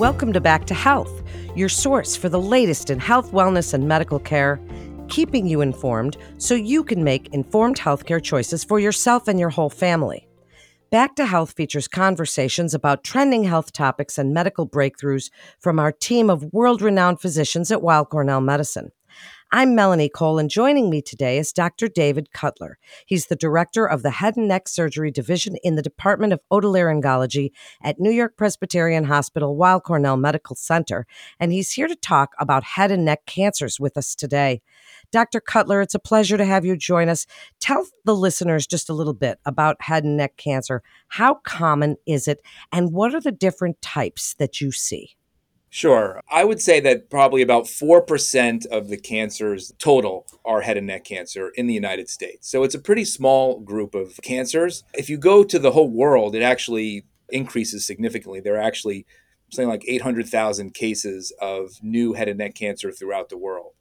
Welcome to Back to Health, your source for the latest in health, wellness, and medical care, keeping you informed so you can make informed healthcare choices for yourself and your whole family. Back to Health features conversations about trending health topics and medical breakthroughs from our team of world renowned physicians at Weill Cornell Medicine. I'm Melanie Cole, and joining me today is Dr. David Kutler. He's the director of the Head and Neck Surgery Division in the Department of Otolaryngology at New York Presbyterian Hospital, Weill Cornell Medical Center, and he's here to talk about head and neck cancers with us today. Dr. Kutler, it's a pleasure to have you join us. Tell the listeners just a little bit about head and neck cancer. How common is it, and what are the different types that you see? Sure. I would say that probably about 4% of the cancers total are head and neck cancer in the United States. So it's a pretty small group of cancers. If you go to the whole world, it actually increases significantly. There are actually something like 800,000 cases of new head and neck cancer throughout the world.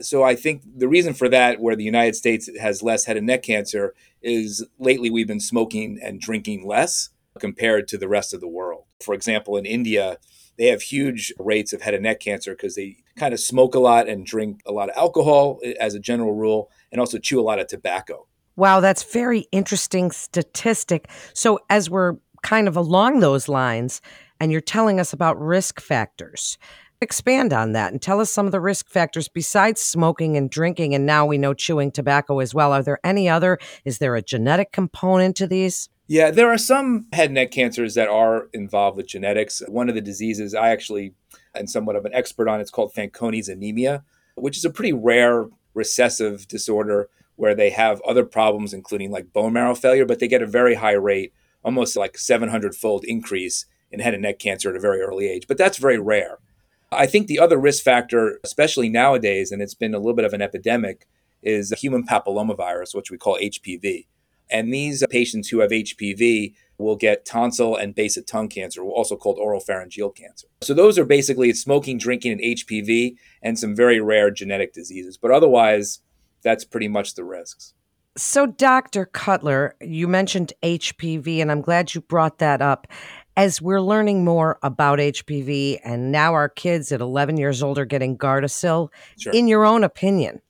So I think the reason for that, where the United States has less head and neck cancer, is lately we've been smoking and drinking less compared to the rest of the world. For example, in India, they have huge rates of head and neck cancer because they kind of smoke a lot and drink a lot of alcohol eh, as a general rule, and also chew a lot of tobacco. Wow, that's very interesting statistic. So as we're kind of along those lines, and you're telling us about risk factors. Expand on that and tell us some of the risk factors besides smoking and drinking, and now we know chewing tobacco as well. Are there any other? Is there a genetic component to these? Yeah, there are some head and neck cancers that are involved with genetics. One of the diseases I actually am somewhat of an expert on, it's called Fanconi's anemia, which is a pretty rare recessive disorder where they have other problems, including like bone marrow failure, but they get a very high rate, almost like 700 fold increase in head and neck cancer at a very early age. But that's very rare. I think the other risk factor, especially nowadays, and it's been a little bit of an epidemic, is human papillomavirus, which we call HPV. And these uh, patients who have HPV will get tonsil and base of tongue cancer, also called oropharyngeal cancer. So those are basically smoking, drinking, and HPV, and some very rare genetic diseases. But otherwise, that's pretty much the risks. So, Dr. Kutler, you mentioned HPV, and I'm glad you brought that up. As we're learning more about HPV, and now our kids at 11 years old are getting Gardasil, sure. in your own opinion,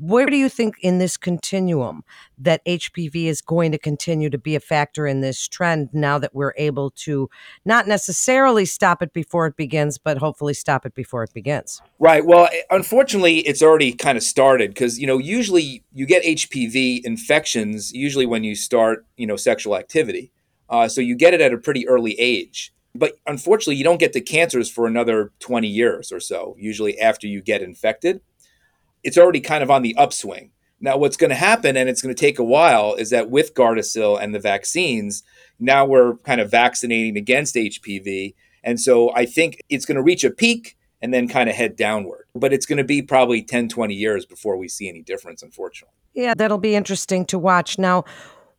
where do you think in this continuum that HPV is going to continue to be a factor in this trend now that we're able to not necessarily stop it before it begins, but hopefully stop it before it begins? Right. Well, eh, unfortunately, it's already kind of started because, you know, usually you get HPV infections usually when you start, you know, sexual activity. Uh, so you get it at a pretty early age. But unfortunately, you don't get the cancers for another 20 years or so, usually after you get infected it's already kind of on the upswing. Now, what's going to happen, and it's going to take a while, is that with Gardasil and the vaccines, now we're kind of vaccinating against HPV. And so I think it's going to reach a peak and then kind of head downward. But it's going to be probably 10, 20 years before we see any difference, unfortunately. Yeah, that'll be interesting to watch. Now,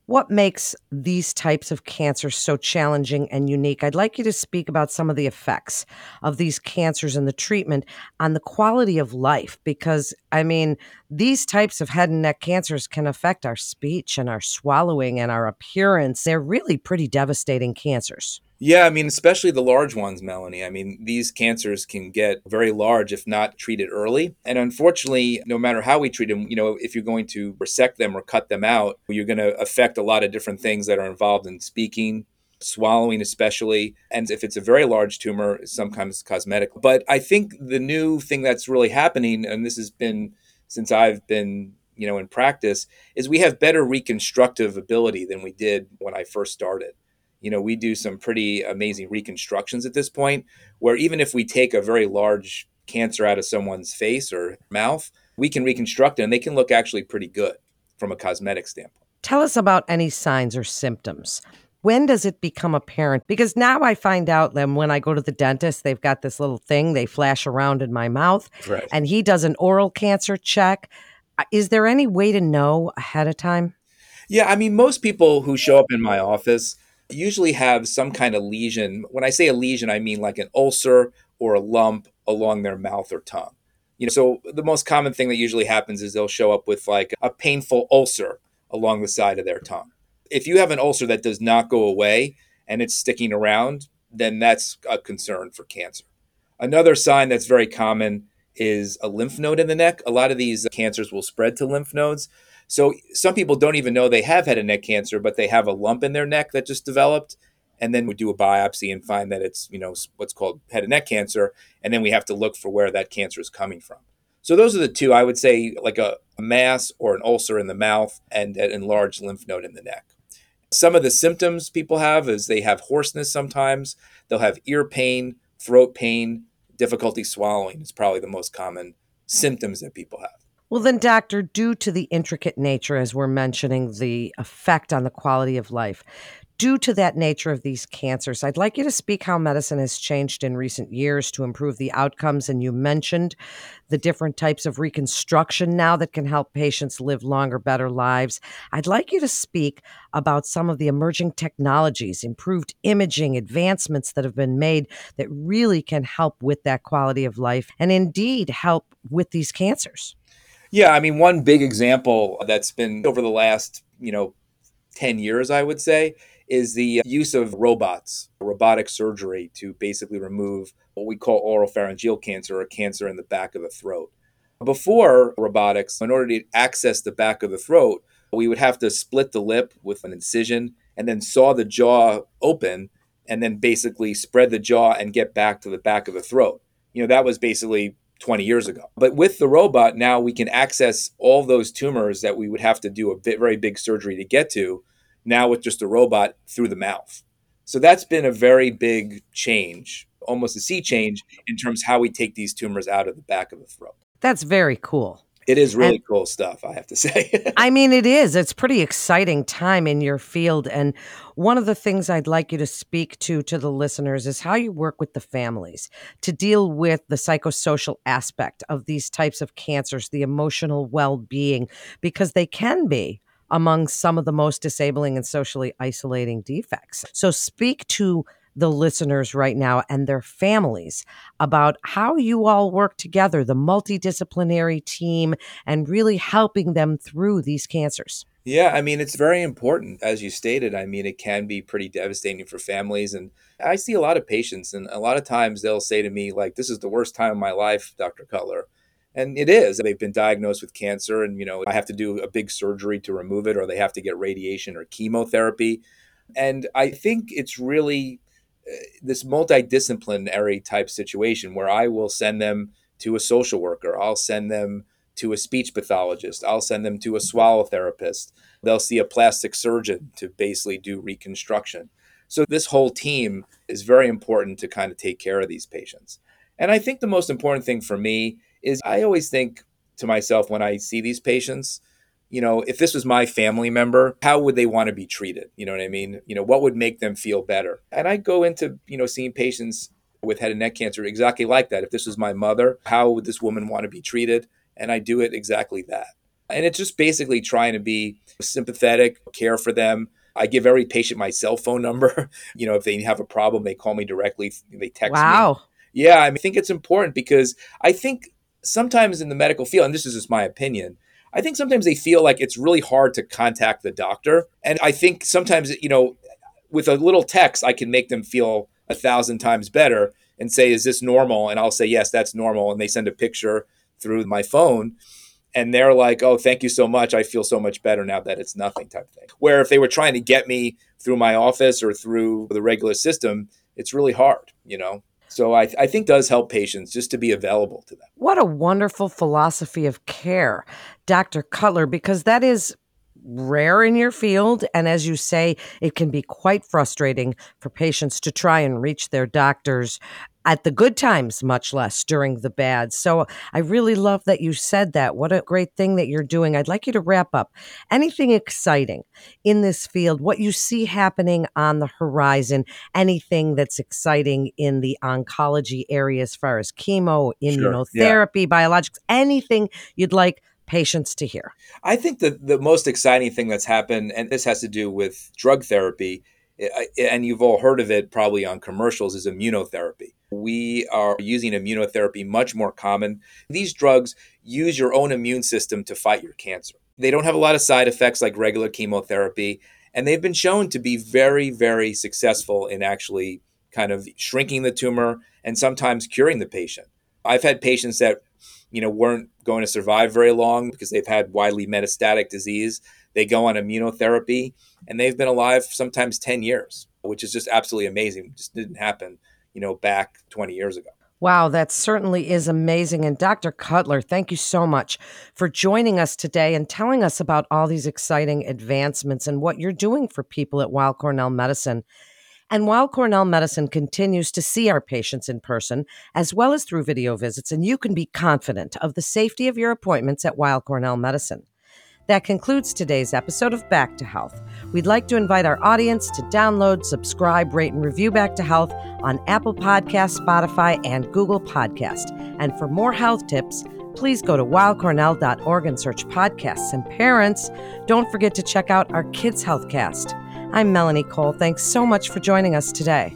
what makes these types of cancers so challenging and unique? I'd like you to speak about some of the effects of these cancers and the treatment on the quality of life, because I mean, these types of head and neck cancers can affect our speech and our swallowing and our appearance. They're really pretty devastating cancers. Yeah, I mean, especially the large ones, Melanie. I mean, these cancers can get very large if not treated early. And unfortunately, no matter how we treat them, you know, if you're going to resect them or cut them out, you're going to affect a lot of different things that are involved in speaking, swallowing especially and if it's a very large tumor sometimes cosmetic but i think the new thing that's really happening and this has been since i've been you know in practice is we have better reconstructive ability than we did when i first started you know, we do some pretty amazing reconstructions at this point where even if we take a very large cancer out of someone's face or mouth, we can reconstruct it and they can look actually pretty good from a cosmetic standpoint. Tell us about any signs or symptoms. When does it become apparent? Because now I find out that when I go to the dentist, they've got this little thing they flash around in my mouth, right. and he does an oral cancer check. Uh, is there any way to know ahead of time? Yeah, I mean, most people who show up in my office, usually have some kind of lesion. When I say a lesion, I mean like an ulcer or a lump along their mouth or tongue. You know, so the most common thing that usually happens is they'll show up with like a painful ulcer along the side of their tongue. If you have an ulcer that does not go away and it's sticking around, then that's a concern for cancer. Another sign that's very common is a lymph node in the neck. A lot of these cancers will spread to lymph nodes. So some people don't even know they have head and neck cancer, but they have a lump in their neck that just developed. And then we do a biopsy and find that it's, you know, what's called head and neck cancer. And then we have to look for where that cancer is coming from. So those are the two I would say, like a, a mass or an ulcer in the mouth and an enlarged lymph node in the neck. Some of the symptoms people have is they have hoarseness sometimes. They'll have ear pain, throat pain, difficulty swallowing is probably the most common symptoms that people have. Well, then, doctor, due to the intricate nature, as we're mentioning, the effect on the quality of life, due to that nature of these cancers, I'd like you to speak how medicine has changed in recent years to improve the outcomes. And you mentioned the different types of reconstruction now that can help patients live longer, better lives. I'd like you to speak about some of the emerging technologies, improved imaging, advancements that have been made that really can help with that quality of life and indeed help with these cancers. Yeah, I mean, one big example that's been over the last, you know, 10 years, I would say, is the use of robots, robotic surgery to basically remove what we call oropharyngeal cancer or cancer in the back of the throat. Before robotics, in order to access the back of the throat, we would have to split the lip with an incision and then saw the jaw open and then basically spread the jaw and get back to the back of the throat. You know, that was basically 20 years ago. But with the robot, now we can access all those tumors that we would have to do a bit, very big surgery to get to now with just a robot through the mouth. So that's been a very big change, almost a sea change in terms of how we take these tumors out of the back of the throat. That's very cool. It is really and, cool stuff, I have to say. I mean, it is. It's pretty exciting time in your field. And one of the things I'd like you to speak to to the listeners is how you work with the families to deal with the psychosocial aspect of these types of cancers, the emotional well being, because they can be among some of the most disabling and socially isolating defects. So, speak to the listeners right now and their families about how you all work together, the multidisciplinary team, and really helping them through these cancers. Yeah, I mean, it's very important. As you stated, I mean, it can be pretty devastating for families. And I see a lot of patients, and a lot of times they'll say to me, like, this is the worst time of my life, Dr. Kutler. And it is. They've been diagnosed with cancer, and you know, I have to do a big surgery to remove it, or they have to get radiation or chemotherapy. And I think it's really uh, this multidisciplinary type situation where I will send them to a social worker, I'll send them to a speech pathologist, I'll send them to a swallow therapist. They'll see a plastic surgeon to basically do reconstruction. So, this whole team is very important to kind of take care of these patients. And I think the most important thing for me is I always think to myself when I see these patients, you know, if this was my family member, how would they want to be treated? You know what I mean? You know, what would make them feel better? And I go into, you know, seeing patients with head and neck cancer exactly like that. If this was my mother, how would this woman want to be treated? And I do it exactly that. And it's just basically trying to be sympathetic, care for them. I give every patient my cell phone number. you know, if they have a problem, they call me directly, they text wow. me. Wow. Yeah, I mean think it's important because I think sometimes in the medical field, and this is just my opinion, I think sometimes they feel like it's really hard to contact the doctor. And I think sometimes, you know, with a little text, I can make them feel a thousand times better and say, Is this normal? And I'll say, Yes, that's normal. And they send a picture through my phone. And they're like, Oh, thank you so much. I feel so much better now that it's nothing type thing. Where if they were trying to get me through my office or through the regular system, it's really hard, you know? So I, I think does help patients just to be available to them. What a wonderful philosophy of care, Dr. Kutler, because that is rare in your field. And as you say, it can be quite frustrating for patients to try and reach their doctors at the good times, much less during the bad. So I really love that you said that. What a great thing that you're doing. I'd like you to wrap up anything exciting in this field, what you see happening on the horizon, anything that's exciting in the oncology area as far as chemo, immunotherapy, sure. yeah. biologics, anything you'd like patients to hear. I think the, the most exciting thing that's happened, and this has to do with drug therapy, eh, and you've all heard of it probably on commercials, is immunotherapy. We are using immunotherapy much more common. These drugs use your own immune system to fight your cancer. They don't have a lot of side effects like regular chemotherapy, and they've been shown to be very, very successful in actually kind of shrinking the tumor and sometimes curing the patient. I've had patients that, you know, weren't going to survive very long because they've had widely metastatic disease. They go on immunotherapy and they've been alive sometimes 10 years, which is just absolutely amazing. It just didn't happen, you know, back 20 years ago. Wow, that certainly is amazing. And Dr. Kutler, thank you so much for joining us today and telling us about all these exciting advancements and what you're doing for people at Weill Cornell Medicine. And Weill Cornell Medicine continues to see our patients in person as well as through video visits, and you can be confident of the safety of your appointments at Weill Cornell Medicine. That concludes today's episode of Back to Health. We'd like to invite our audience to download, subscribe, rate, and review Back to Health on Apple Podcast, Spotify, and Google Podcast. And for more health tips, please go to weillcornell.org and search podcasts. And parents, don't forget to check out our Kids Healthcast. I'm Melanie Cole. Thanks so much for joining us today.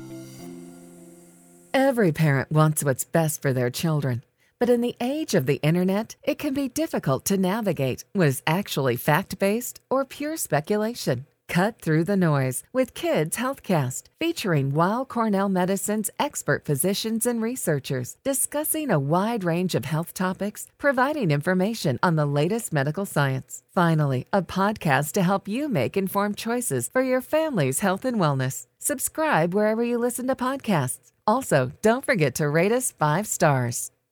Every parent wants what's best for their children. But in the age of the internet, it can be difficult to navigate what is actually fact based or pure speculation. Cut through the noise with Kids Healthcast, featuring Weill Cornell Medicine's expert physicians and researchers discussing a wide range of health topics, providing information on the latest medical science. Finally, a podcast to help you make informed choices for your family's health and wellness. Subscribe wherever you listen to podcasts. Also, don't forget to rate us five stars.